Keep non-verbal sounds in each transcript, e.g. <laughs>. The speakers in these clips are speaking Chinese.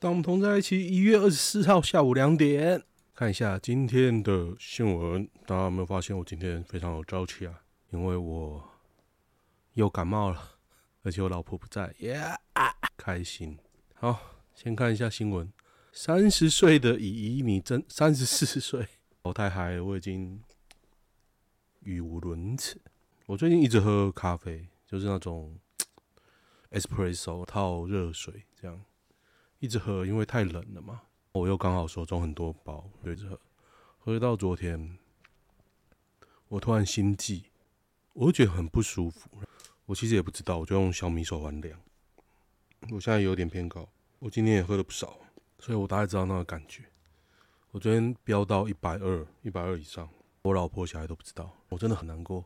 当我们同在一起，一月二十四号下午两点，看一下今天的新闻。大家有没有发现我今天非常有朝气啊？因为我又感冒了，而且我老婆不在，耶、开心。好，先看一下新闻。三十岁的姨姨，你真三十四岁，我太嗨，我已经语无伦次。我最近一直喝咖啡，就是那种 <tsk> espresso 套热水这样。一直喝，因为太冷了嘛。我又刚好手中很多包，就一直喝。喝到昨天，我突然心悸，我就觉得很不舒服。我其实也不知道，我就用小米手环量。我现在有点偏高，我今天也喝了不少，所以我大概知道那个感觉。我昨天飙到一百二，一百二以上，我老婆小孩都不知道，我真的很难过。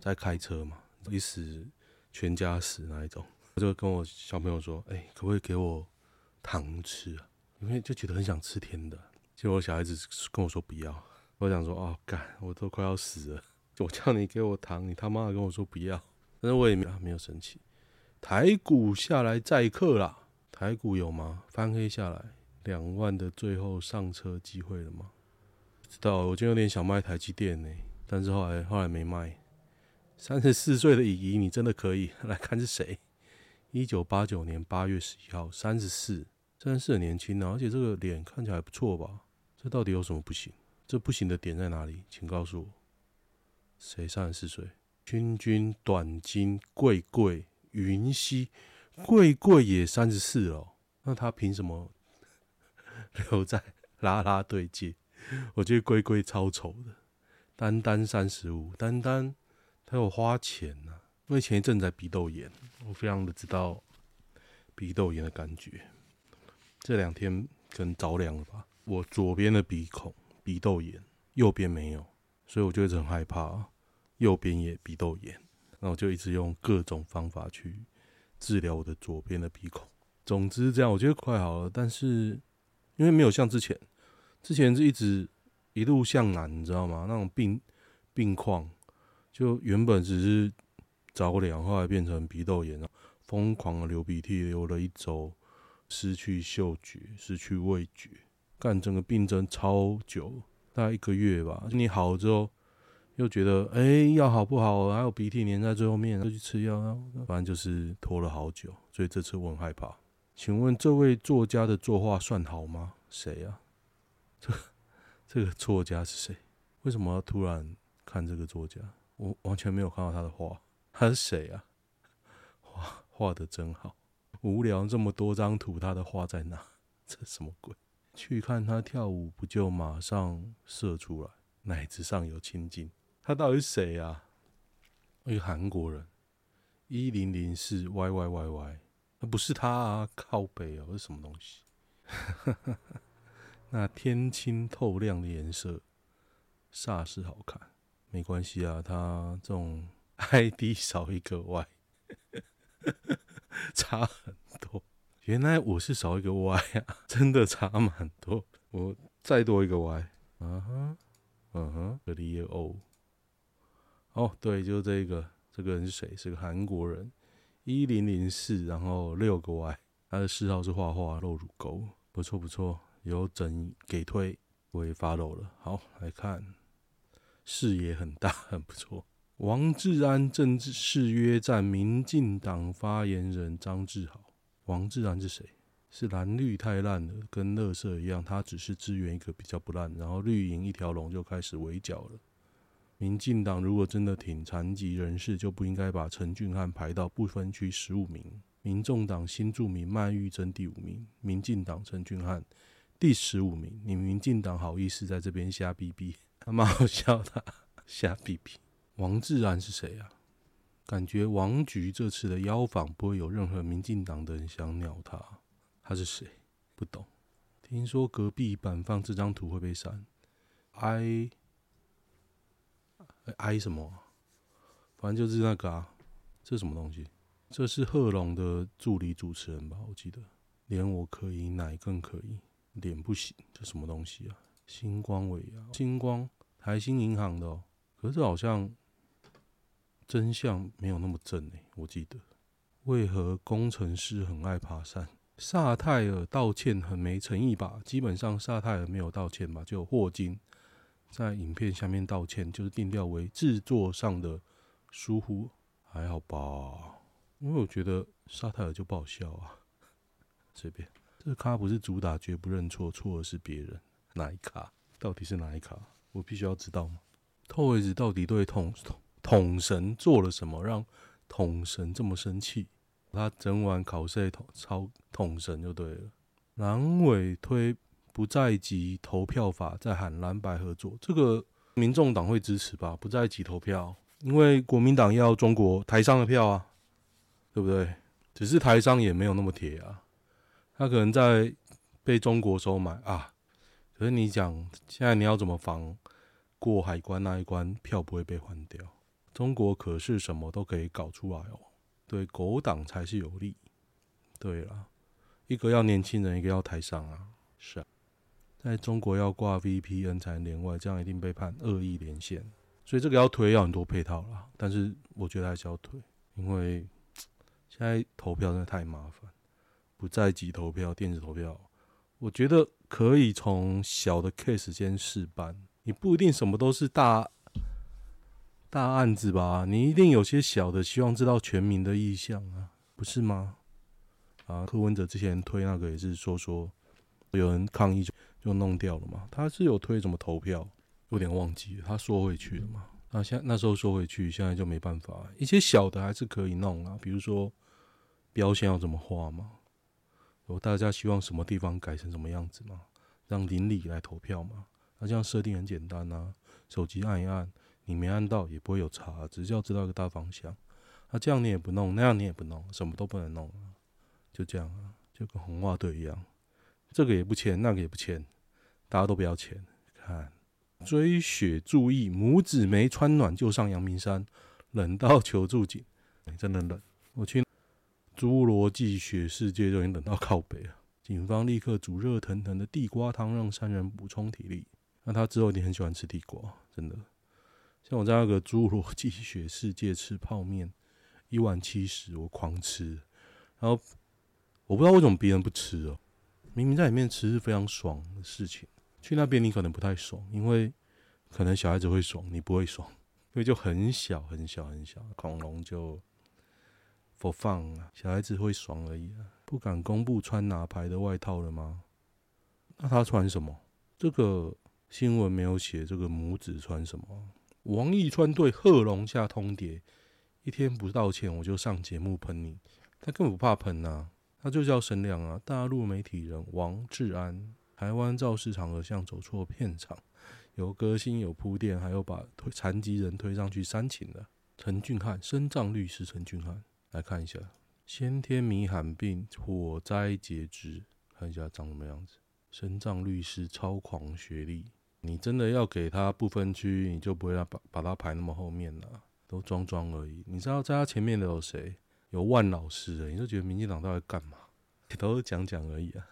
在开车嘛，一死全家死那一种，我就跟我小朋友说：“哎，可不可以给我？”糖吃啊，因为就觉得很想吃甜的，结果小孩子跟我说不要，我想说哦干，我都快要死了，我叫你给我糖，你他妈的跟我说不要，但是我也没有没有生气。台股下来载客啦，台股有吗？翻黑下来两万的最后上车机会了吗？知道，我今天有点想卖台积电呢，但是后来后来没卖。三十四岁的姨姨，你真的可以 <laughs> 来看是谁？一九八九年八月十一号，三十四。真的是很年轻啊，而且这个脸看起来还不错吧？这到底有什么不行？这不行的点在哪里？请告诉我，谁三十四岁？君君、短金、贵贵、云溪，贵贵也三十四了，那他凭什么 <laughs> 留在啦啦队界？我觉得贵贵超丑的。丹丹三十五，丹丹他有花钱呐、因为前一阵在鼻窦炎，我非常的知道鼻窦炎的感觉。这两天可能着凉了吧？我左边的鼻孔鼻窦炎，右边没有，所以我就一直很害怕，右边也鼻窦炎。然后就一直用各种方法去治疗我的左边的鼻孔。总之这样，我觉得快好了。但是因为没有像之前，之前是一直一路向南，你知道吗？那种病病况，就原本只是着凉，后来变成鼻窦炎，疯狂的流鼻涕，流了一周。失去嗅觉，失去味觉，干整个病症超久，大概一个月吧。你好之后，又觉得哎、药好不好？还有鼻涕粘在最后面，就去吃药啊。反正就是拖了好久，所以这次我很害怕。请问这位作家的作画算好吗？谁呀？这这个作家是谁？为什么要突然看这个作家？我完全没有看到他的画，他是谁 <laughs> 呀？画画的真好。无聊，这么多张图，他的画在哪？<laughs> 这什么鬼？去看他跳舞，不就马上射出来？奶子上有青筋，他到底是谁啊？一个韩国人，一零零四 Y Y Y Y，那不是他啊？靠北哦，这是什么东西？<laughs> 那天青透亮的颜色，煞是好看。没关系啊，他这种 ID 少一个 Y。<laughs> <laughs> 差很多，原来我是少一个 Y 啊，<laughs> 真的差蛮多。我再多一个 Y，嗯哼，嗯哼，这里有 O。哦，对，就是这个，这个人是谁？是个韩国人，一零零四，然后六个 Y。他的嗜好是画画、露乳沟，不错不错，有整给推，我也发漏了。好，来看，视野很大，很不错。王志安正式约战民进党发言人张志豪。王志安是谁？是蓝绿太烂了，跟垃圾一样。他只是支援一个比较不烂，然后绿营一条龙就开始围剿了。民进党如果真的挺残疾人士，就不应该把陈俊翰排到不分区十五名。民众党新住民麦玉珍第五名，民进党陈俊翰第十五名。你民进党好意思在这边瞎逼逼？他蛮好笑的，<laughs> 瞎逼逼。王志安是谁啊？感觉王局这次的邀访不会有任何民进党的人想鸟他。他是谁？不懂。听说隔壁板放这张图会被删。I I 什么？反正就是那个啊。这是什么东西？这是贺龙的助理主持人吧？我记得。连我可以，奶更可以，脸不行。这什么东西啊？星光尾啊，星光台新银行的哦。可是好像。真相没有那么正诶，我记得。为何工程师很爱爬山？萨泰尔道歉很没诚意吧？基本上萨泰尔没有道歉吧？就霍金在影片下面道歉，就是定调为制作上的疏忽，还好吧？因为我觉得萨泰尔就不好笑啊，随便。这个咖不是主打绝不认错，错的是别人。哪一咖？到底是哪一咖？我必须要知道吗？Toys 到底对统统神做了什么，让统神这么生气？他整晚考试统超统神就对了。蓝委推不在籍投票法，在喊蓝白合作，这个民众党会支持吧？不在籍投票，因为国民党要中国台商的票啊，对不对？只是台商也没有那么铁啊，他可能在被中国收买啊。可是你讲现在你要怎么防过海关那一关票不会被换掉？中国可是什么都可以搞出来哦。对狗党才是有利。对了，一个要年轻人，一个要台商啊。是啊，在中国要挂 VPN 才能连外，这样一定被判恶意连线。所以这个要推要很多配套啦。但是我觉得还是要推，因为现在投票真的太麻烦，不在籍投票、电子投票，我觉得可以从小的 case 先试办。你不一定什么都是大。大案子吧，你一定有些小的，希望知道全民的意向啊，不是吗？啊，柯文哲之前推那个也是说说有人抗议就就弄掉了嘛，他是有推什么投票，有点忘记，他说回去了嘛。那现那时候说回去，现在就没办法，一些小的还是可以弄啊，比如说标签要怎么画嘛，有大家希望什么地方改成什么样子嘛，让邻里来投票嘛，那这样设定很简单啊，手机按一按。你没按到也不会有差，只是要知道一个大方向。那、啊、这样你也不弄，那样你也不弄，什么都不能弄，就这样啊，就跟红袜队一样，这个也不签，那个也不签，大家都不要签。看追雪，注意拇指没穿暖就上阳明山，冷到求助警，真的冷。我去侏罗纪雪世界就已经冷到靠北了。警方立刻煮热腾腾的地瓜汤，让三人补充体力。那他之后一定很喜欢吃地瓜，真的。像我在那个侏罗纪雪世界吃泡面，一碗七十，我狂吃。然后我不知道为什么别人不吃哦，明明在里面吃是非常爽的事情。去那边你可能不太爽，因为可能小孩子会爽，你不会爽，因为就很小很小很小，恐龙就 for fun 啊，小孩子会爽而已啊。不敢公布穿哪牌的外套了吗？那他穿什么？这个新闻没有写，这个拇指穿什么？王一川对贺龙下通牒，一天不道歉我就上节目喷你。他根本不怕喷呐、啊，他就叫沈亮啊。大陆媒体人王志安，台湾造势场合像走错片场，有歌星有铺垫，还有把推残疾人推上去煽情的。陈俊翰，身障律师陈俊翰，来看一下，先天迷罕病，火灾截肢，看一下长什么样子。身障律师超狂学历。你真的要给他不分区，你就不会让把把他排那么后面了，都装装而已。你知道在他前面的有谁？有万老师的，你就觉得民进党到底干嘛？<laughs> 都是讲讲而已啊。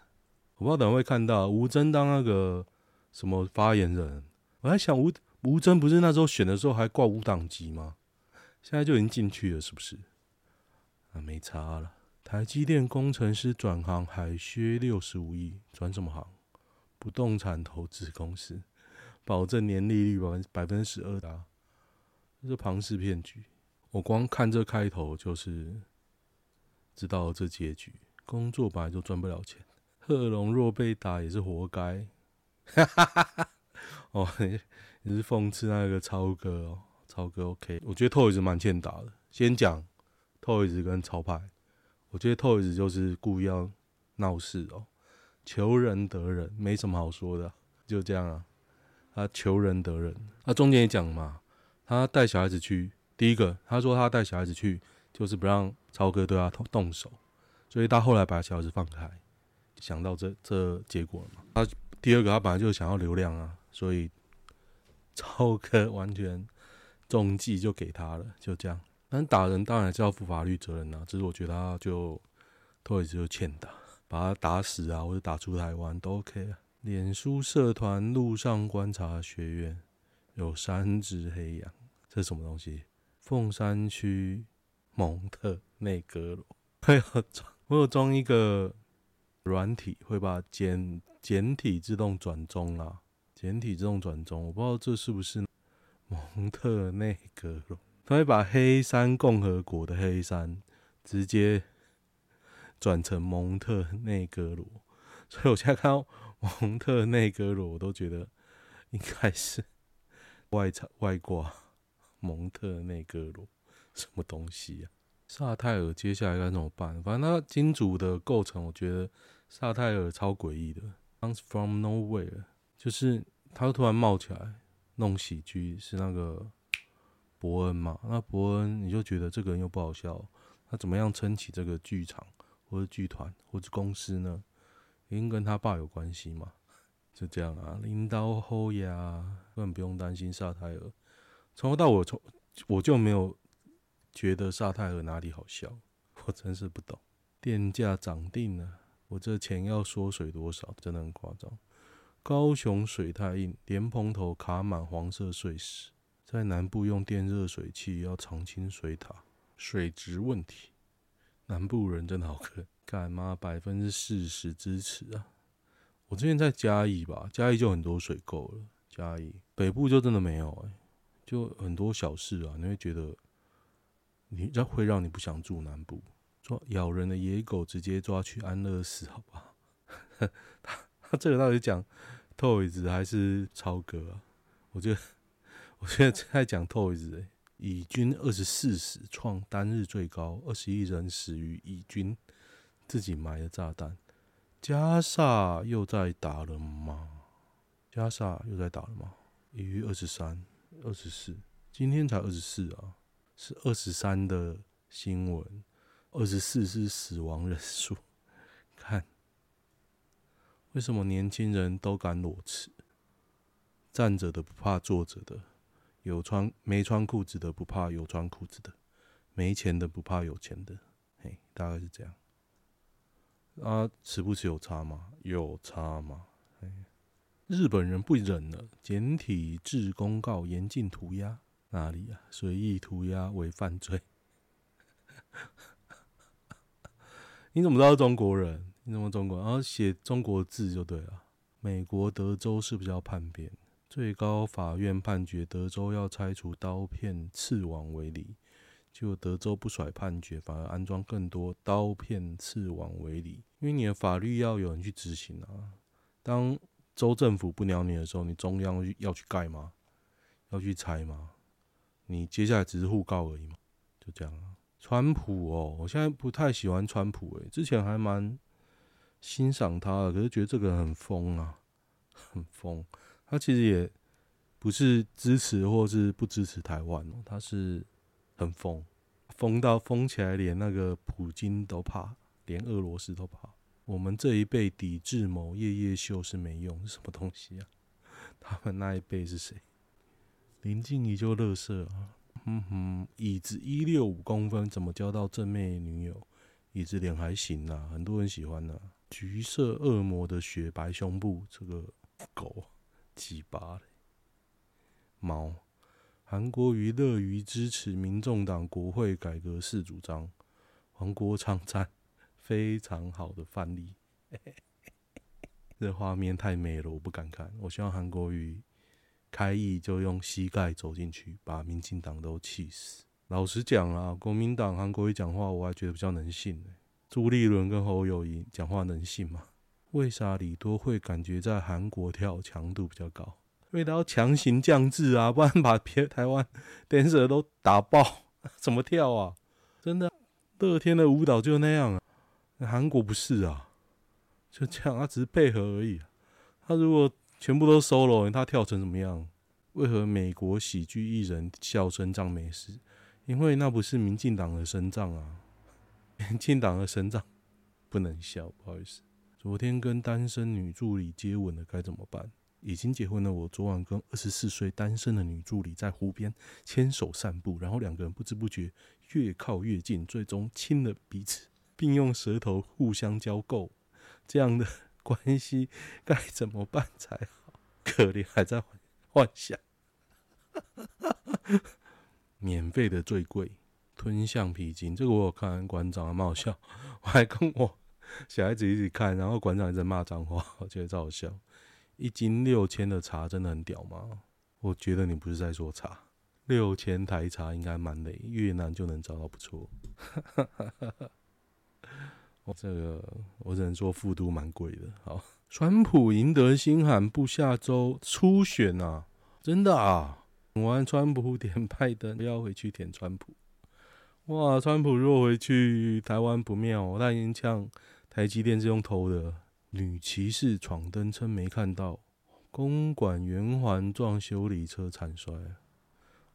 我不知道等会看到吴征当那个什么发言人，我在想吴吴征不是那时候选的时候还挂无党籍吗？现在就已经进去了，是不是？啊，没差了。台积电工程师转行海削六十五亿，转什么行？不动产投资公司。保证年利率百分百分之十二的，这是庞氏骗局。我光看这开头就是知道这结局。工作本来就赚不了钱，贺龙若被打也是活该。哈哈哈哈哦，你是讽刺那个超哥哦，超哥 OK。我觉得 Toys 蛮欠打的。先讲 Toys 跟超派，我觉得 Toys 就是故意要闹事哦，求人得人，没什么好说的，就这样啊。他求人得人，他中间也讲嘛，他带小孩子去，第一个他说他带小孩子去，就是不让超哥对他动手，所以他后来把小孩子放开，想到这这结果了嘛。他第二个他本来就想要流量啊，所以超哥完全中计就给他了，就这样。但打人当然是要负法律责任呐，只是我觉得他就托一次就欠打，把他打死啊，或者打出台湾都 OK 啊。脸书社团路上观察学院有三只黑羊，这是什么东西？凤山区蒙特内格罗，我有装，我有装一个软体会把简简体自动转中啊，简体自动转中，我不知道这是不是蒙特内格罗，他会把黑山共和国的黑山直接转成蒙特内格罗，所以我现在看到蒙特内哥罗，我都觉得应该是外场外挂蒙特内哥罗，什么东西啊？萨泰尔接下来该怎么办？反正他金主的构成，我觉得萨泰尔超诡异的，comes from nowhere，就是他突然冒起来弄喜剧，是那个伯恩嘛？那伯恩你就觉得这个人又不好笑，他怎么样撑起这个剧场或者剧团或者公司呢？一定跟他爸有关系嘛？<laughs> 就这样啊，领导后呀，根本不用担心萨泰尔，从头到尾从我就没有。觉得萨泰尔哪里好笑？<laughs> 我真是不懂。电价涨定了，我这钱要缩水多少？真的很夸张。高雄水太硬，莲蓬头卡满黄色碎石，在南部用电热水器要长青水塔，水质问题。南部人真的好可干嘛？百分之四十支持啊！我之前在嘉义吧，嘉义就很多水垢了。嘉义北部就真的没有哎、就很多小事啊，你会觉得。你这会让你不想住南部，抓咬人的野狗直接抓去安乐死，好不好？<laughs> 他他这个到底讲 Toys 还是超哥啊？我觉得我现在在讲 Toys 哎，以军二十四死创单日最高，二十一人死于以军自己埋的炸弹。加萨又在打了吗？加萨又在打了吗？一月二十三、二十四，今天才二十四啊。是二十三的新闻，二十四是死亡人数。看，为什么年轻人都敢裸辞？站着的不怕坐着的，有穿没穿裤子的不怕有穿裤子的，没钱的不怕有钱的。嘿，大概是这样。啊，辞不辞有差吗？有差吗？日本人不忍了，简体字公告严禁涂鸦。哪里呀、啊？随意涂鸦为犯罪？<laughs> 你怎么知道中国人？你怎么中国人？然后写中国字就对了。美国德州是不是要叛变？最高法院判决德州要拆除刀片刺网围篱，就德州不甩判决，反而安装更多刀片刺网围篱。因为你的法律要有人去执行啊。当州政府不鸟你的时候，你中央要去盖吗？要去拆吗？你接下来只是互告而已嘛，就这样啊。川普哦，我现在不太喜欢川普诶，之前还蛮欣赏他的，可是觉得这个人很疯啊，很疯。他其实也不是支持或是不支持台湾哦，他是很疯，疯到疯起来，连那个普京都怕，连俄罗斯都怕。我们这一辈抵制某夜夜秀是没用，是 <laughs> 什么东西啊？<laughs> 他们那一辈是谁？林静怡就乐色啊，哼哼，椅子一六五公分，怎么交到正妹女友？椅子脸还行啊，很多人喜欢呢、橘色恶魔的雪白胸部，这个狗鸡巴嘞。猫，韩国瑜乐于支持民众党国会改革四主张，黄国昌赞，非常好的范例。<laughs> 这画面太美了，我不敢看。我希望韩国瑜。开议就用膝盖走进去，把民进党都气死。老实讲啊，国民党韩国瑜讲话，我还觉得比较能信、朱立伦跟侯友谊讲话能信吗？为啥李多会感觉在韩国跳强度比较高？因为他要强行降智啊，<laughs> 不然把别台湾 dancer 都打爆，<laughs> 怎么跳啊？真的，乐天的舞蹈就那样啊。韩国不是啊，就这样，他只是配合而已、他如果全部都 solo，他跳成怎么样？为何美国喜剧艺人笑声胀没事？因为那不是民进党的声障啊！民进党的声障 <laughs> 不能笑，不好意思。昨天跟单身女助理接吻了，该怎么办？已经结婚了，我昨晚跟二十四岁单身的女助理在湖边牵手散步，然后两个人不知不觉越靠越近，最终亲了彼此，并用舌头互相交媾，这样的。关系该怎么办才好？<laughs> 可怜还在幻想。<laughs> 免费的最贵，吞橡皮筋。这个我有看馆长还蛮好笑，<laughs> 我还跟我小孩子一直看，然后馆长一直骂脏话，我觉得超好笑。一斤六千的茶真的很屌吗？我觉得你不是在说茶，六千台茶应该蛮累，越南就能找到不错。我 <laughs> 这个我只能说富都蛮贵的。好，川普赢得新罕布下州初选啊，真的啊！玩川普点拜登，不要回去舔川普。哇，川普若回去台湾不妙，他已经呛台积电是用偷的。女骑士闯灯称没看到，公馆圆环撞修理车惨摔。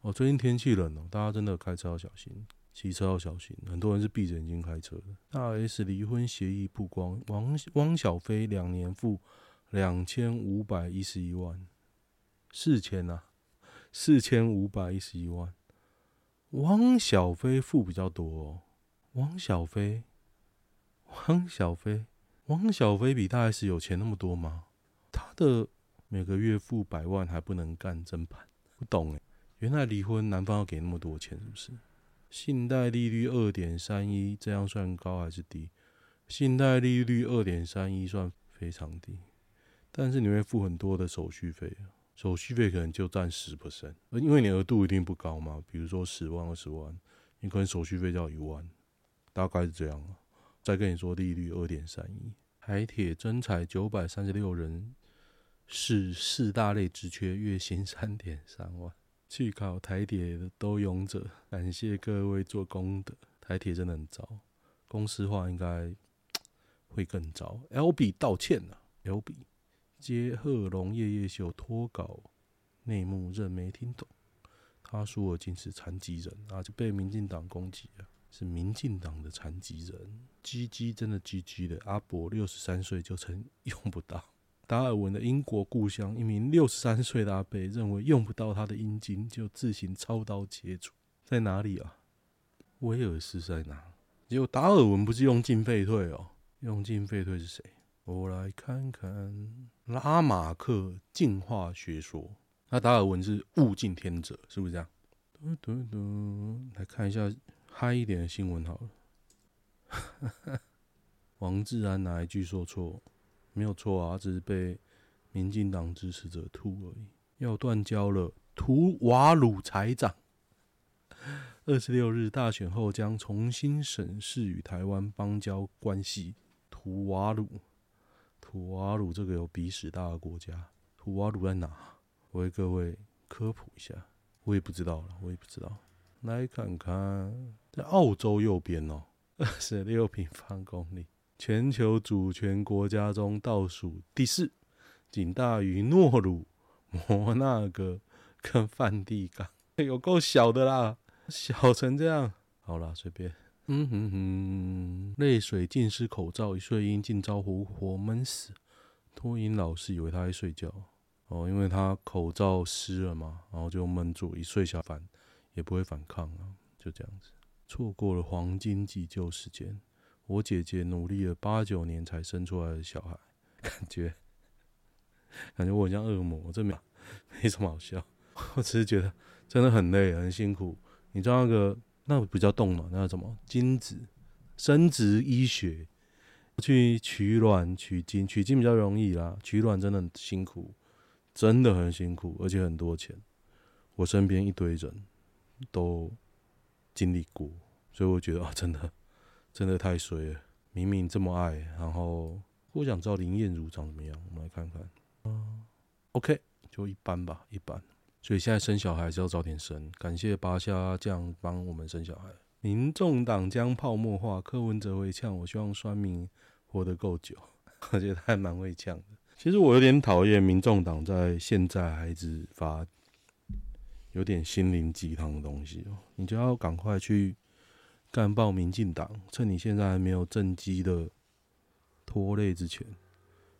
哦，最近天气冷哦，大家真的开车要小心，骑车要小心。很多人是闭着眼睛开车的。大 S 离婚协议曝光，王汪小菲两年付两千五百一十一万，四千呐，四千五百一十一万。汪小菲付比较多哦，汪小菲，汪小菲。汪小菲比大 S 有钱那么多吗？他的每个月付百万还不能干真盘，不懂哎。原来离婚男方要给那么多钱是不是？信贷利率二点三一，这样算高还是低？信贷利率二点三一算非常低，但是你会付很多的手续费啊，手续费可能就占十 percent，因为你额度一定不高嘛，比如说十万二十万，你可能手续费就要一万，大概是这样。再跟你说利率二点三一，台铁征才九百三十六人，是四大类职缺，月薪三点三万。去考台铁的都勇者，感谢各位做功德。台铁真的很糟，公司化应该会更糟。L B 道歉了，L B 接贺龙夜夜秀脱稿内幕认没听懂，他说我竟是残疾人啊，就被民进党攻击了。是民进党的残疾人，GG 真的 GG 的。阿伯六十三岁就称 <laughs> 用不到。达尔文的英国故乡，一名六十三岁的阿伯认为用不到他的阴茎，就自行操刀切除。在哪里啊？威尔士在哪？结果达尔文不是用进废退哦，用进废退是谁？我来看看拉马克进化学说。那达尔文是物竞天择，是不是这样？嘟嘟嘟，来看一下。嗨一点的新闻好了。<laughs> 王志安哪一句说错？没有错啊，只是被民进党支持者吐而已。要断交了，图瓦鲁财长。二十六日大选后将重新审视与台湾邦交关系。图瓦鲁，图瓦鲁这个有鼻屎大的国家，图瓦鲁在哪？我为各位科普一下，我也不知道了，我也不知道。来看看。在澳洲右边哦，<laughs> 二十六平方公里，全球主权国家中倒数第四，仅大于诺鲁、摩纳哥跟梵蒂冈，<laughs> 有够小的啦，小成这样。好啦，随便。嗯哼哼，泪水浸湿口罩，一岁婴竟遭活活闷死。托婴老师以为他在睡觉哦，因为他口罩湿了嘛，然后就闷住，一睡下反也不会反抗啊，就这样子。错过了黄金急救时间，我姐姐努力了八九年才生出来的小孩，感觉感觉我很像恶魔，这没没什么好笑，<laughs> 我只是觉得真的很累很辛苦。你知道那个那个比较动嘛，那个什么精子生殖医学，去取卵取精，取精比较容易啦，取卵真的很辛苦，真的很辛苦，而且很多钱。我身边一堆人都。经历过，所以我觉得啊，真的，<laughs> 真的太衰了。明明这么爱，然后我想知道林彦如长怎么样，我们来看看。嗯，OK，就一般吧，一般。所以现在生小孩是要早点生。感谢八虾这样帮我们生小孩。民众党将泡沫化，柯文哲会呛，我希望酸民活得够久。<laughs> 我觉得他还蛮会呛的。其实我有点讨厌民众党在现在还一直发。有点心灵鸡汤的东西哦，你就要赶快去干爆民进党，趁你现在还没有政绩的拖累之前，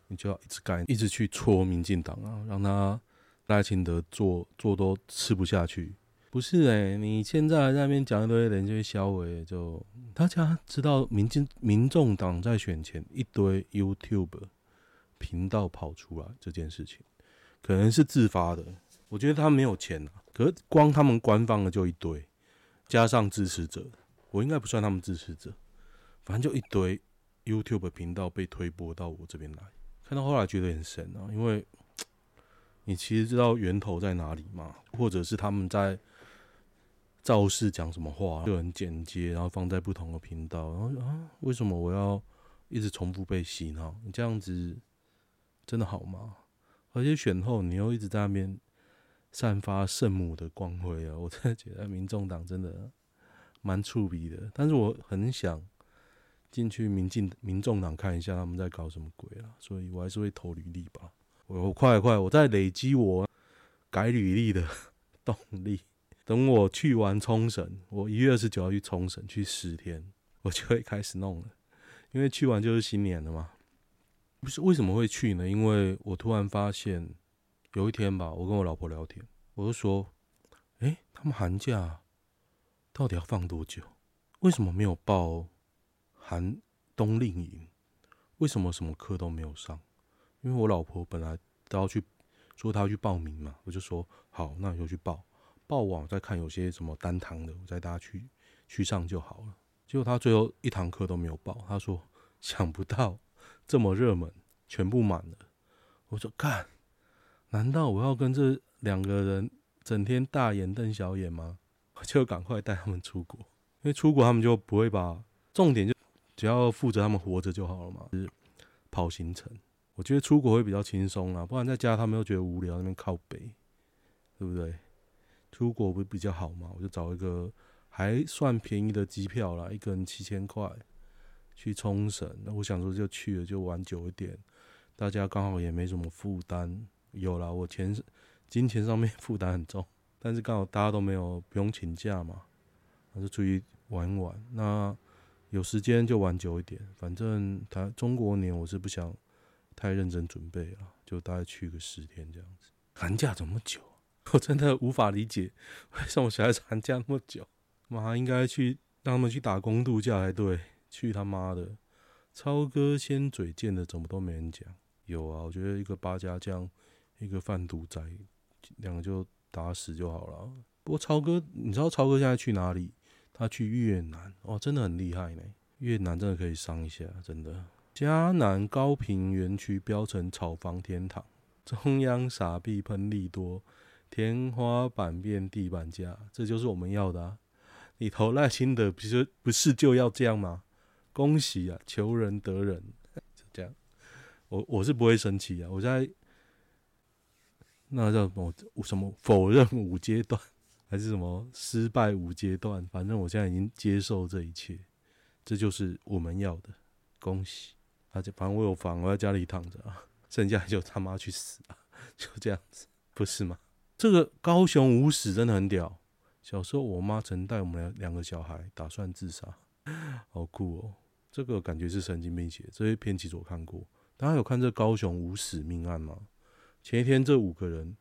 你就要一直干，一直去戳民进党啊，让他赖清德做做都吃不下去。不是诶、你现在在那边讲一堆人就会消委，就大家知道民进民众党在选前一堆 YouTube 频道跑出来这件事情，可能是自发的。我觉得他没有钱啊。可是光他们官方的就一堆，加上支持者，我应该不算他们支持者，反正就一堆 YouTube 频道被推播到我这边来，看到后来觉得很神啊，因为你其实知道源头在哪里嘛，或者是他们在造势讲什么话，就很简洁，然后放在不同的频道，然后啊，为什么我要一直重复被洗脑？你这样子真的好吗？而且选后你又一直在那边散发圣母的光辉啊，<laughs> 我真的觉得民众党真的蛮触鼻的，但是我很想。进去民进民众党看一下他们在搞什么鬼啊，所以我还是会投履历吧。我快快，我在累积我改履历的动力。等我去完冲绳，我一月二十九号去冲绳去十天，我就会开始弄了。因为去完就是新年了嘛。不是为什么会去呢？因为我突然发现有一天吧，我跟我老婆聊天，我就说：“诶，他们寒假到底要放多久？为什么没有报？”寒冬令营，为什么什么课都没有上？因为我老婆本来都要去，说她要去报名嘛，我就说好，那你就去报，报完再看有些什么单堂的，我再带她去去上就好了。结果她最后一堂课都没有报，她说想不到这么热门，全部满了。我说干，难道我要跟这两个人整天大眼瞪小眼吗？我 <laughs> 就赶快带他们出国，因为出国他们就不会把重点就。只要负责他们活着就好了嘛，就是跑行程。我觉得出国会比较轻松啦，不然在家他们又觉得无聊，那边靠北，对不对？出国不比较好嘛？我就找一个还算便宜的机票啦，一个人七千块去冲绳。那我想说就去了，就玩久一点，大家刚好也没什么负担。有啦，我钱金钱上面 <laughs> 负担很重，但是刚好大家都没有不用请假嘛，那就出去玩玩。那有时间就玩久一点，反正他中国年我是不想太认真准备了，就大概去个十天这样子。寒假这么久，<laughs> 我真的无法理解为什么小孩子寒假那么久。妈应该去让他们去打工度假才对，去他妈的！超哥先嘴贱的怎么都没人讲？有啊，我觉得一个八家将，一个贩毒仔，两个就打死就好了。不过超哥，你知道超哥现在去哪里？他去越南哦，真的很厉害呢。越南真的可以上一下，真的。嘉南高平园区标成炒房天堂，中央傻币喷利多，天花板变地板价，这就是我们要的啊！你投赖清德，不是不是就要这样吗？恭喜啊，求仁得仁，就这样。我我是不会生气啊，我在那叫什么什么否认五阶段。还是什么失败五阶段，反正我现在已经接受这一切，这就是我们要的。恭喜！而且反正我有房，我在家里躺着啊，剩下就他妈去死啊，<laughs> 就这样子，不是吗？这个高雄无死真的很屌。小时候我妈曾带我们两两个小孩打算自杀，好酷哦！这个感觉是神经病写的。这些篇其实我看过，大家有看这高雄无死命案吗？前一天这五个人。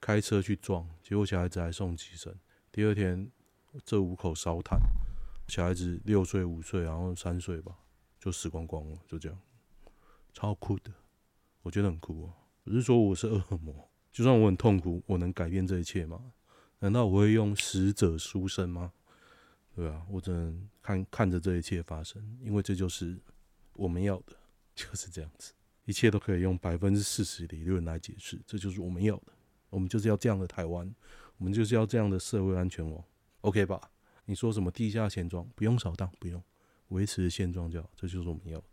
开车去撞，结果小孩子还送急诊。第二天，这五口烧炭，小孩子六岁、五岁，然后三岁吧，就死光光了，就这样，超酷的，我觉得很酷哦。不是说我是恶魔，就算我很痛苦，我能改变这一切吗？难道我会用死者书生吗？对啊，我只能看看着这一切发生，因为这就是我们要的，就是这样子，一切都可以用百分之四十理论来解释，这就是我们要的。我们就是要这样的台湾，我们就是要这样的社会安全网，OK 吧？你说什么地下钱庄不用扫荡，不用维持现状就好，这就是我们要的，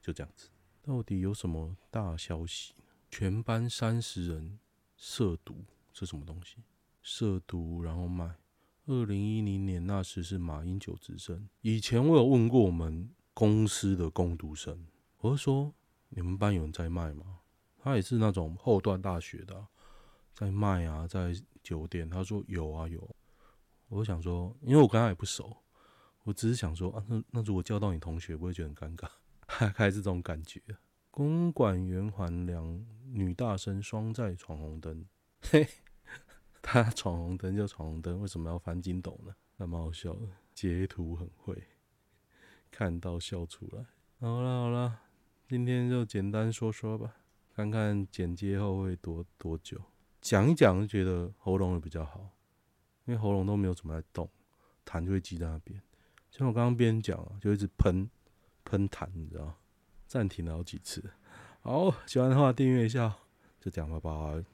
就这样子。到底有什么大消息？全班三十人涉毒，是什么东西？涉毒然后卖。二零一零年那时是马英九执政，以前我有问过我们公司的工读生，我说你们班有人在卖吗？他也是那种后段大学的。在卖啊，在酒店，他说有啊有。我想说，因为我跟他也不熟，我只是想说啊，那那如果叫到你同学，不会觉得很尴尬，<laughs> 还还是这种感觉。公馆圆环两女大生双在闯红灯，嘿，他闯红灯就闯红灯，为什么要翻筋斗呢？那蛮好笑的，截图很会，看到笑出来。好了好了，今天就简单说说吧，看看剪接后会多多久。讲一讲就觉得喉咙会比较好，因为喉咙都没有怎么在动，痰就会积在那边。像我刚刚边讲啊，就一直喷喷痰，你知道？暂停了好几次。好，喜欢的话订阅一下，就这样，拜拜。